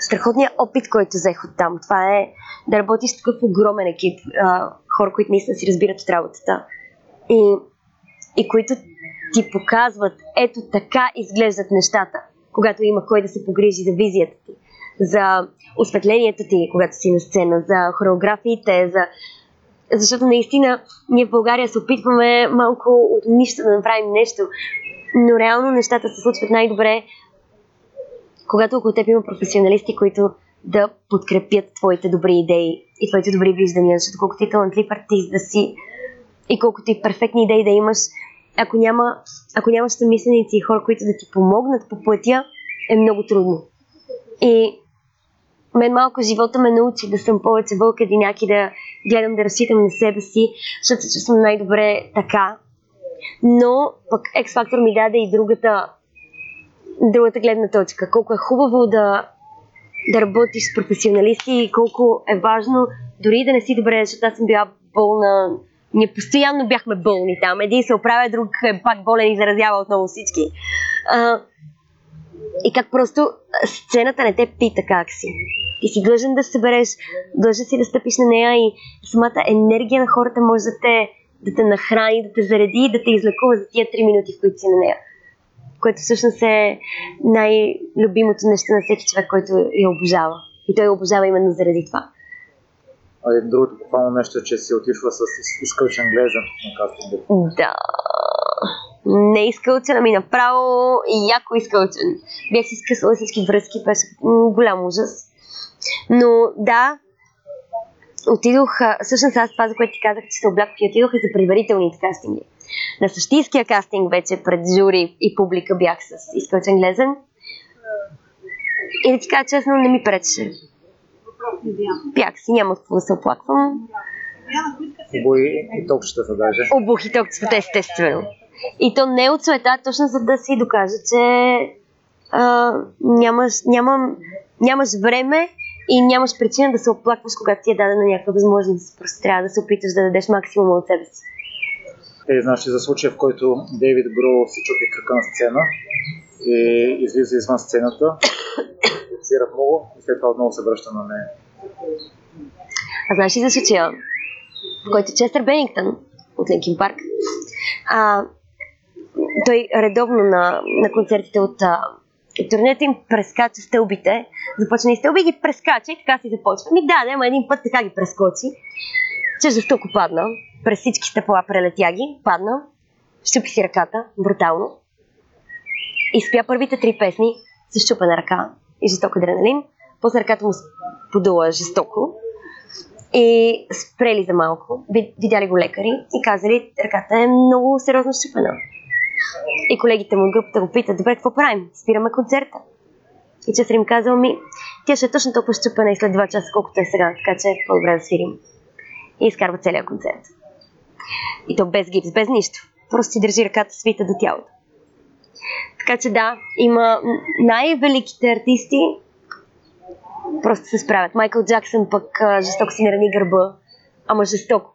страхотният опит, който взех от там. Това е да работиш с такъв огромен екип, а, хора, които наистина си разбират от работата. И, и които ти показват, ето така изглеждат нещата, когато има кой да се погрижи за визията ти, за осветлението ти, когато си на сцена, за хореографиите, за защото наистина ние в България се опитваме малко от нищо да направим нещо, но реално нещата се случват най-добре, когато около теб има професионалисти, които да подкрепят твоите добри идеи и твоите добри виждания, защото колкото ти талантлив артист да си и колкото и перфектни идеи да имаш, ако, няма, ако нямаш съмисленици и хора, които да ти помогнат по пътя, е много трудно. И мен малко живота ме научи да съм повече вълк единяк и да гледам да разчитам на себе си, защото се чувствам най-добре така. Но пък X Factor ми даде и другата, другата гледна точка. Колко е хубаво да, да работиш с професионалисти и колко е важно дори да не си добре, защото аз съм била болна. Ние постоянно бяхме болни там. Един се оправя, друг е пак болен и заразява отново всички. А, и как просто сцената не те пита как си. Ти си длъжен да събереш, длъжен си да стъпиш на нея и самата енергия на хората може да те, да те нахрани, да те зареди и да те излекува за тия три минути, в които си на нея. Което всъщност е най-любимото нещо на всеки човек, който я обожава. И той я обожава именно заради това. А другото похвално нещо е, че си отишла с изкълчен глезен на кастинга. Да. Не изкълчен, ами направо и яко изкълчен. Бях си скъсала всички връзки, беше голям ужас. Но да, отидох, всъщност аз това, за което ти казах, че се облякох и отидох за предварителните кастинги. На същинския кастинг вече пред жури и публика бях с изкълчен глезен. И да ти кажа честно, не ми пречеше. Бях си, няма какво да се оплаквам. Обуи и токчетата даже. Обух и токчетата, естествено. И то не от света, точно за да си докажа, че а, нямаш, нямам, нямаш време и нямаш причина да се оплакваш, когато ти е дадена някаква възможност. Просто трябва да се опиташ да дадеш максимум от себе си. Е, значи за случая, в който Дейвид Гро си чупи крака на сцена и излиза извън сцената, свира много и след това отново се връща на нея. А знаеш ли за случая, в който Честър Бенингтън от Линкин Парк, а, той редовно на, на концертите от и турнето им прескача стълбите, започна и стълби ги прескача и така си започва. Ми да, няма един път така ги прескочи, че жестоко падна, през всички стъпала прелетя ги, падна, щупи си ръката, брутално. И спя първите три песни с щупена ръка и жесток адреналин. После ръката му подула жестоко и спрели за малко, видяли го лекари и казали, ръката е много сериозно щупена. И колегите му от групата го питат, добре, какво правим? Спираме концерта. И че им казал ми, тя ще е точно толкова щупена и след 2 часа, колкото е сега, така че е по-добре да свирим. И изкарва целият концерт. И то без гипс, без нищо. Просто си държи ръката свита до тялото. Така че да, има най-великите артисти просто се справят. Майкъл Джаксън пък жестоко си нарани гърба, ама жестоко.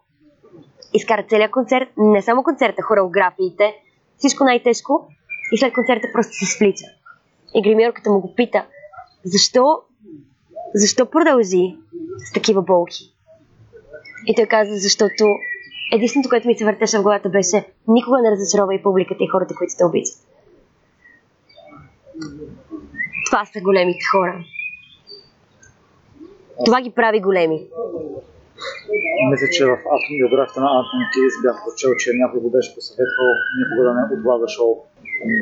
Изкара целият концерт, не само концерта, хореографиите, всичко най-тежко и след концерта просто се сплича. И гримьорката му го пита, защо, защо продължи с такива болки? И той каза, защото единственото, което ми се въртеше в главата беше никога не разочаровай публиката и хората, които те обичат. Това са големите хора. Това ги прави големи. Мисля, че в биографията на Антони Кирис бях прочел, че някой го беше посъветвал никога да не отлага шоу.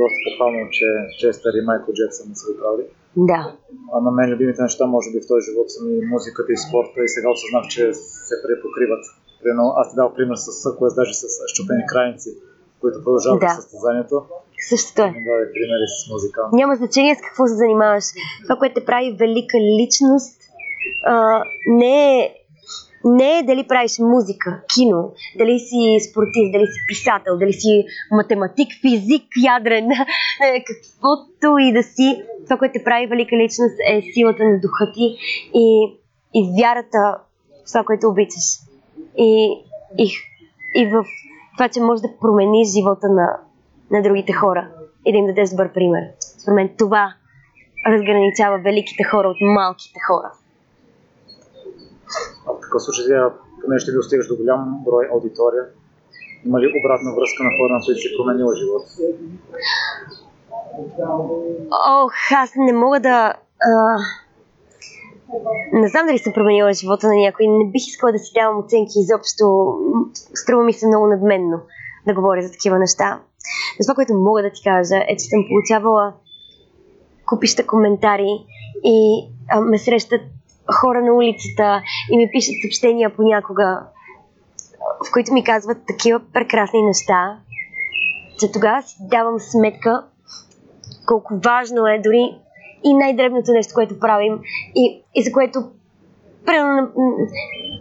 Доста похвално, че Честър и Майкъл Джексън не са го правили. Да. А на мен любимите неща, може би в този живот са ми музиката и спорта и сега осъзнах, че се препокриват. Примерно, аз ти дал пример с съкоес, даже с щупени крайници, които продължават Да. състезанието. Същото е. Да, примери с музикант. Няма значение с какво се занимаваш. Това, което те прави велика личност, а, не е не е дали правиш музика, кино, дали си спортист, дали си писател, дали си математик, физик, ядрен, е, каквото и да си. Това, което те прави велика личност е силата на духа ти и, и вярата в това, което обичаш. И, и, и в това, че можеш да промениш живота на, на другите хора и да им дадеш добър пример. Според мен това разграничава великите хора от малките хора. Такъв случай, поне ще достигаш до голям брой аудитория, има ли обратна връзка на хора, на които си променила живота? Ох, аз не мога да... А... Не знам дали съм променила живота на някой. Не бих искала да си давам оценки изобщо. Струва ми се много надменно да говоря за такива неща. Но това, което мога да ти кажа е, че съм получавала купища коментари и а, ме срещат хора на улицата и ми пишат съобщения понякога, в които ми казват такива прекрасни неща, че тогава си давам сметка колко важно е дори и най-дребното нещо, което правим и, и за което примерно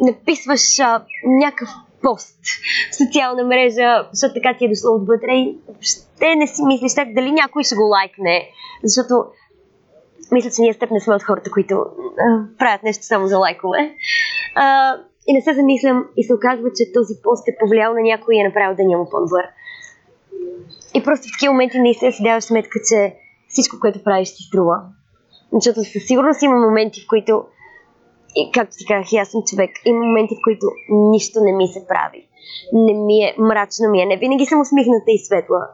написваш а, някакъв пост в социална мрежа, защото така ти е дошло отвътре и ще не си мислиш так дали някой ще го лайкне, защото мисля, че ние с теб не сме от хората, които а, правят нещо само за лайкове. А, и не се замислям и се оказва, че този пост е повлиял на някой и е направил да няма по-добър. И просто в такива моменти наистина си даваш сметка, че всичко, което правиш, ти струва. Защото със сигурност има моменти, в които, и както ти казах, и аз съм човек, има моменти, в които нищо не ми се прави. Не ми е, мрачно ми е. Не винаги съм усмихната и светла.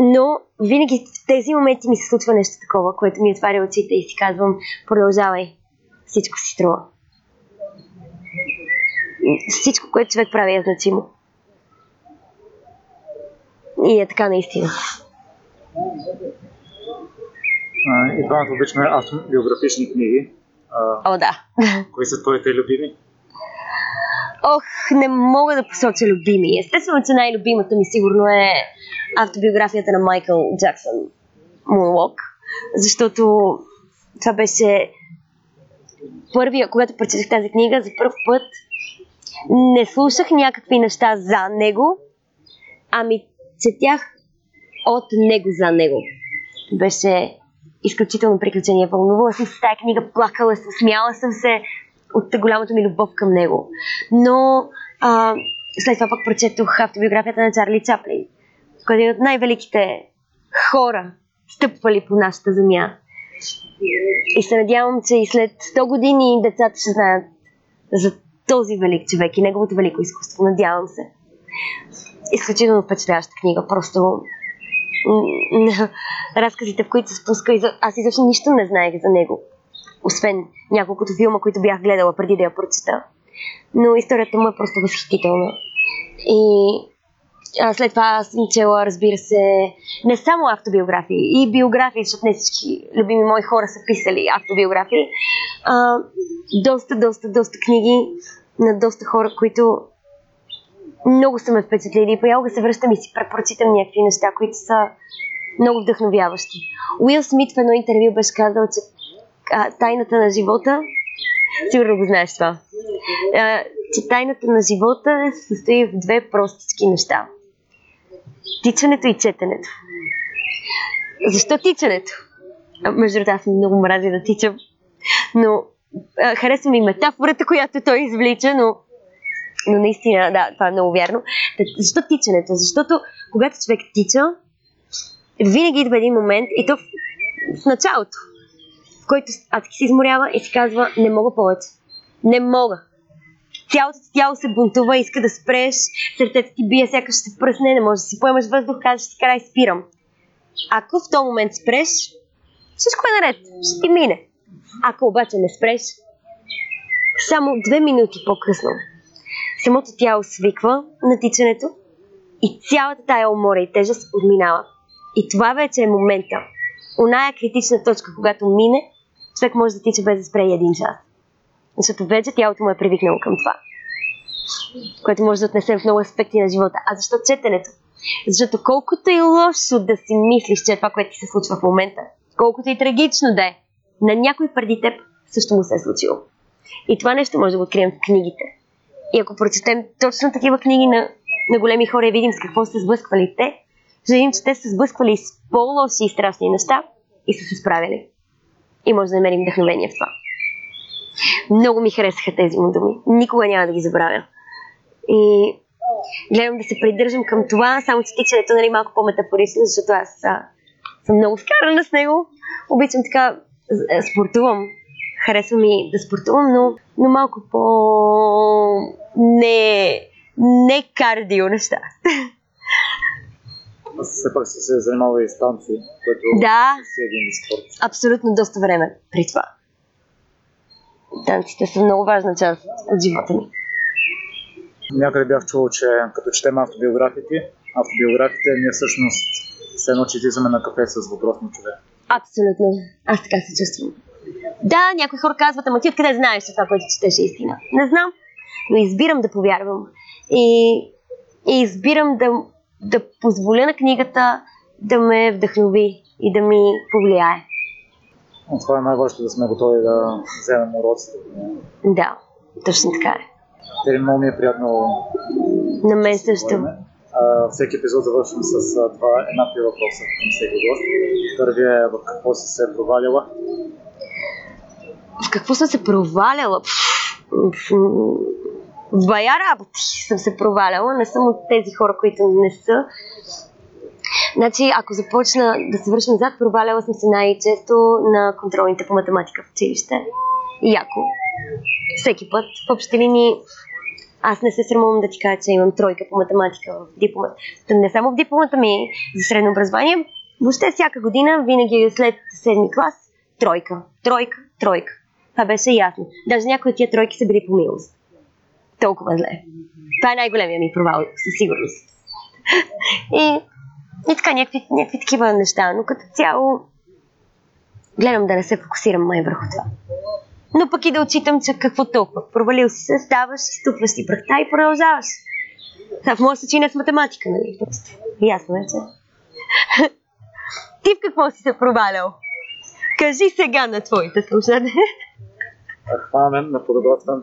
Но винаги в тези моменти ми се случва нещо такова, което ми отваря очите и си казвам, продължавай, всичко си струва. Всичко, което човек прави е значимо. И е така наистина. И двамата обичаме автобиографични книги. О, да. кои са твоите любими? Ох, не мога да посоча любими. Естествено, че най-любимата ми сигурно е автобиографията на Майкъл Джаксън Moonwalk, защото това беше първия, когато прочетах тази книга, за първ път не слушах някакви неща за него, ами четях от него за него. Беше изключително приключение. Вълнувала съм се тази книга, плакала съм, смяла съм се от голямата ми любов към него. Но а, след това пък прочетох автобиографията на Чарли Чаплин, който е от най-великите хора, стъпвали по нашата земя. И се надявам, че и след 100 години децата ще знаят за този велик човек и неговото велико изкуство. Надявам се. Изключително впечатляваща книга. Просто разказите, в които се спуска. Аз изобщо нищо не знаех за него. Освен няколкото филма, които бях гледала преди да я прочета. Но историята му е просто възхитителна. И а, след това съм чела, разбира се, не само автобиографии, и биографии, защото не всички любими мои хора са писали автобиографии. А, доста, доста, доста книги на доста хора, които много са ме впечатлили. И понякога се връщам и си препрочитам някакви неща, които са много вдъхновяващи. Уил Смит в едно интервю беше казал, че а, тайната на живота, сигурно го знаеш това, а, че тайната на живота се състои в две простички неща. Тичането и четенето. Защо тичането? Между другото, аз много мразя да тичам, но а, харесва ми метафората, която той извлича, но, но наистина, да, това е много вярно. Защо тичането? Защото когато човек тича, винаги идва един момент, и то в, в началото, който адски се изморява и си казва, не мога повече. Не мога. Цялото ти тяло се бунтува, иска да спреш, сърцето ти бие, сякаш ще пръсне, не можеш да си поемаш въздух, казваш си край, спирам. Ако в този момент спреш, всичко е наред, ще ти мине. Ако обаче не спреш, само две минути по-късно, самото тяло свиква на тичането и цялата тая умора и тежест отминава. И това вече е момента. Оная критична точка, когато мине, човек може да тича без да спре и един час. Защото вече тялото му е привикнало към това. Което може да отнесе в много аспекти на живота. А защо четенето? Защото колкото и лошо да си мислиш, че е това, което ти се случва в момента, колкото и трагично да е, на някой преди теб също му се е случило. И това нещо може да го открием в книгите. И ако прочетем точно такива книги на, на големи хора и видим с какво са сблъсквали те, ще видим, че те са сблъсквали с по-лоши и страшни неща и са се справили. И може да намерим вдъхновение в това. Много ми харесаха тези му думи. Никога няма да ги забравя. И гледам да се придържам към това, само че тичането нали, малко по-метафорично, защото аз а, съм много скарана с него. Обичам така, спортувам. Харесва ми да спортувам, но, но малко по... не, не кардио неща. Все пак си се занимава и с танци, което Да. си един спорт. Абсолютно доста време при това. Танците са много важна част от живота ми. Някъде бях чувал, че като четем автобиографите, автобиографите, ние всъщност се едно, че излизаме на кафе с въпросния човек. Абсолютно. Аз така се чувствам. Да, някои хора казват, ама ти откъде знаеш, че това, което четеш е истина? Не знам, но избирам да повярвам. И, и избирам да, да позволя на книгата да ме вдъхнови и да ми повлияе. Но това е най-важното да сме готови да вземем уроците. Да, точно така е. Те много ми е приятно На мен също. А, всеки епизод завършвам с а, два еднакви въпроса към всеки гост. Първият е в какво си се провалила. В какво съм се проваляла? В, бая работи съм се проваляла. Не съм от тези хора, които не са. Значи, ако започна да се вършим назад, проваляла съм се най-често на контролните по математика в училище. Яко. Всеки път. В общи линии аз не се срамувам да ти кажа, че имам тройка по математика в дипломата. Не само в дипломата ми за средно образование, въобще всяка година, винаги след седми клас, тройка, тройка, тройка. Това беше ясно. Даже някои от тия тройки са били по милост. Толкова зле. Това е най-големия ми провал, със сигурност. И, и така, някакви, някакви такива неща, но като цяло гледам да не се фокусирам май върху това. Но пък и да отчитам, че какво толкова. Провалил си се, ставаш, изтупваш си пръхта и продължаваш. Това в моят случай не с математика, нали? Просто. Ясно е, че. Ти в какво си се провалял? Кажи сега на твоите слушатели. Хвамен на подготвен.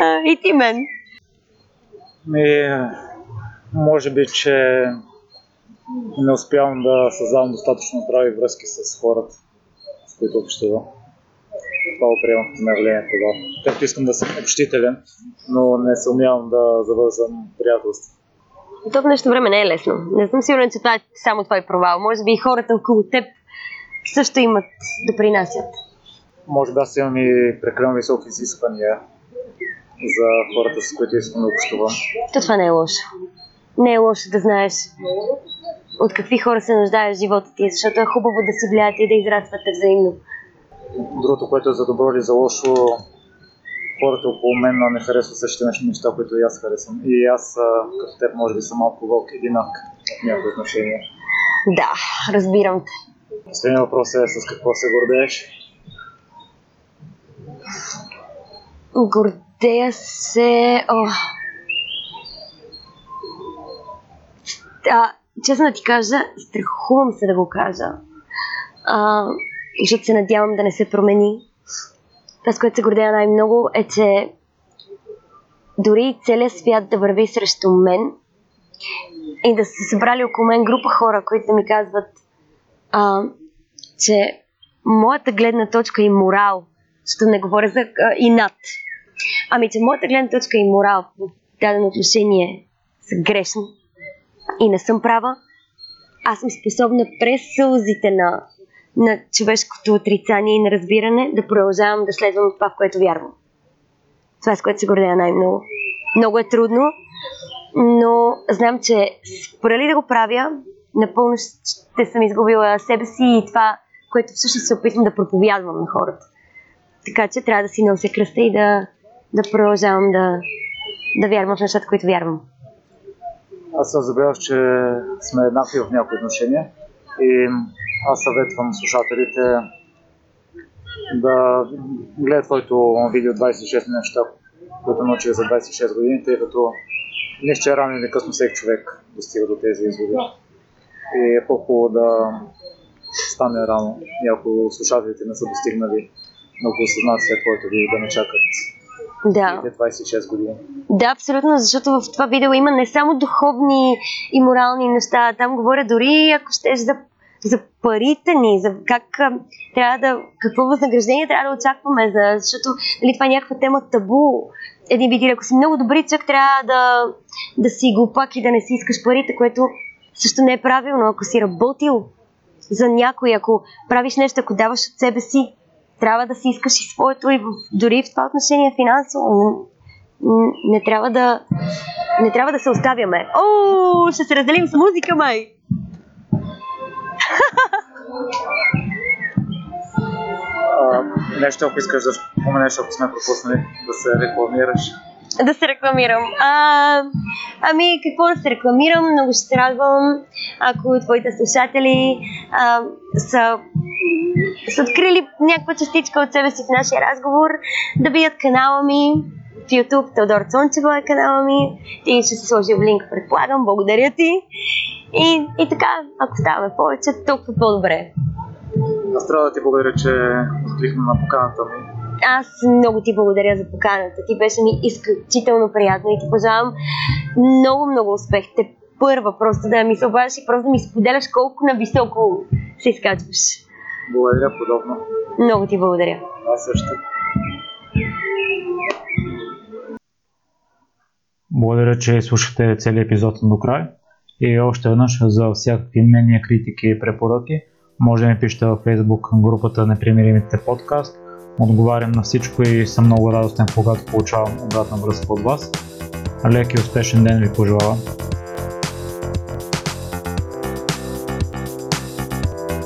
А, И ти мен. Ми, може би, че не успявам да създавам достатъчно здрави връзки с хората, с които общувам. Това го приемам като явление тогава. Както искам да съм общителен, но не се умявам да завързвам приятелство. То в нещо време не е лесно. Не съм сигурна, че това е само твой провал. Може би и хората около теб също имат да принасят. Може би аз имам и прекалено високи изисквания за хората, с които искам да общувам. То това не е лошо. Не е лошо да знаеш от какви хора се нуждаеш в живота ти, защото е хубаво да си влияете и да израствате взаимно. Другото, което е за добро или за лошо, хората около мен не харесват същите неща- които и аз харесвам. И аз, като теб, може би съм малко вълк единак в някои отношения. Да, разбирам те. Последният въпрос е с какво се гордееш? Гордея се... О. А, честно да ти кажа, страхувам се да го кажа. А, защото се надявам да не се промени. Това, с което се гордея най-много е, че дори целият свят да върви срещу мен и да се събрали около мен група хора, които ми казват, а, че моята гледна точка и морал, защото не говоря за а, инат, ами че моята гледна точка и морал в дадено отношение са грешни и не съм права, аз съм способна през сълзите на, на човешкото отрицание и неразбиране да продължавам да следвам това, в което вярвам. Това е с което се гордея най-много. Много е трудно, но знам, че според да го правя, напълно ще съм изгубила себе си и това, което всъщност се опитвам да проповядвам на хората. Така че трябва да си нося кръста и да, да продължавам да, да вярвам в нещата, които вярвам. Аз съм забелязал, че сме еднакви в някои отношения и аз съветвам слушателите да гледат твоето видео 26 неща, които научих за 26 години, тъй като нищо, че рано или късно всеки човек достига до тези изводи. И е по-хубаво да стане рано. Някои слушателите не са достигнали много осъзнат след твоето видео да не чакат Да. 26 години. Да, абсолютно, защото в това видео има не само духовни и морални неща, там говоря дори, ако щеш, за, за парите ни, за как трябва да, какво възнаграждение трябва да очакваме, за, защото нали, това е някаква тема табу. Един вид, ако си много добри човек, трябва да, да си глупак и да не си искаш парите, което също не е правилно. Ако си работил за някой, ако правиш нещо, ако даваш от себе си, трябва да си искаш и своето и в, дори в това отношение финансово. Н- Не трябва да не трябва да се оставяме. О, ще се разделим с музика, май! А, нещо, ако искаш да споменеш, ако сме пропуснали да се рекламираш. Да се рекламирам. А, ами, какво да се рекламирам? Много ще се радвам, ако твоите слушатели а, са, са открили някаква частичка от себе си в нашия разговор, да бият канала ми в YouTube. Теодор Цончева е канала ми. Ти ще се сложи в линк, предполагам. Благодаря ти. И, и така, ако ставаме повече, толкова по-добре. Аз да ти благодаря, че откликна на поканата ми. Аз много ти благодаря за поканата. Ти беше ми изключително приятно и ти пожелавам много, много успех. Те първа просто да ми се обадиш и просто да ми споделяш колко нависоко се изкачваш. Благодаря подобно. Много ти благодаря. Аз също. Благодаря, че слушате целият епизод до край. И още веднъж за всякакви мнения, критики и препоръки, може да ми пишете във Facebook групата Непримиримите подкаст. Отговарям на всичко и съм много радостен, когато получавам обратна връзка от вас. Лек и успешен ден ви пожелавам.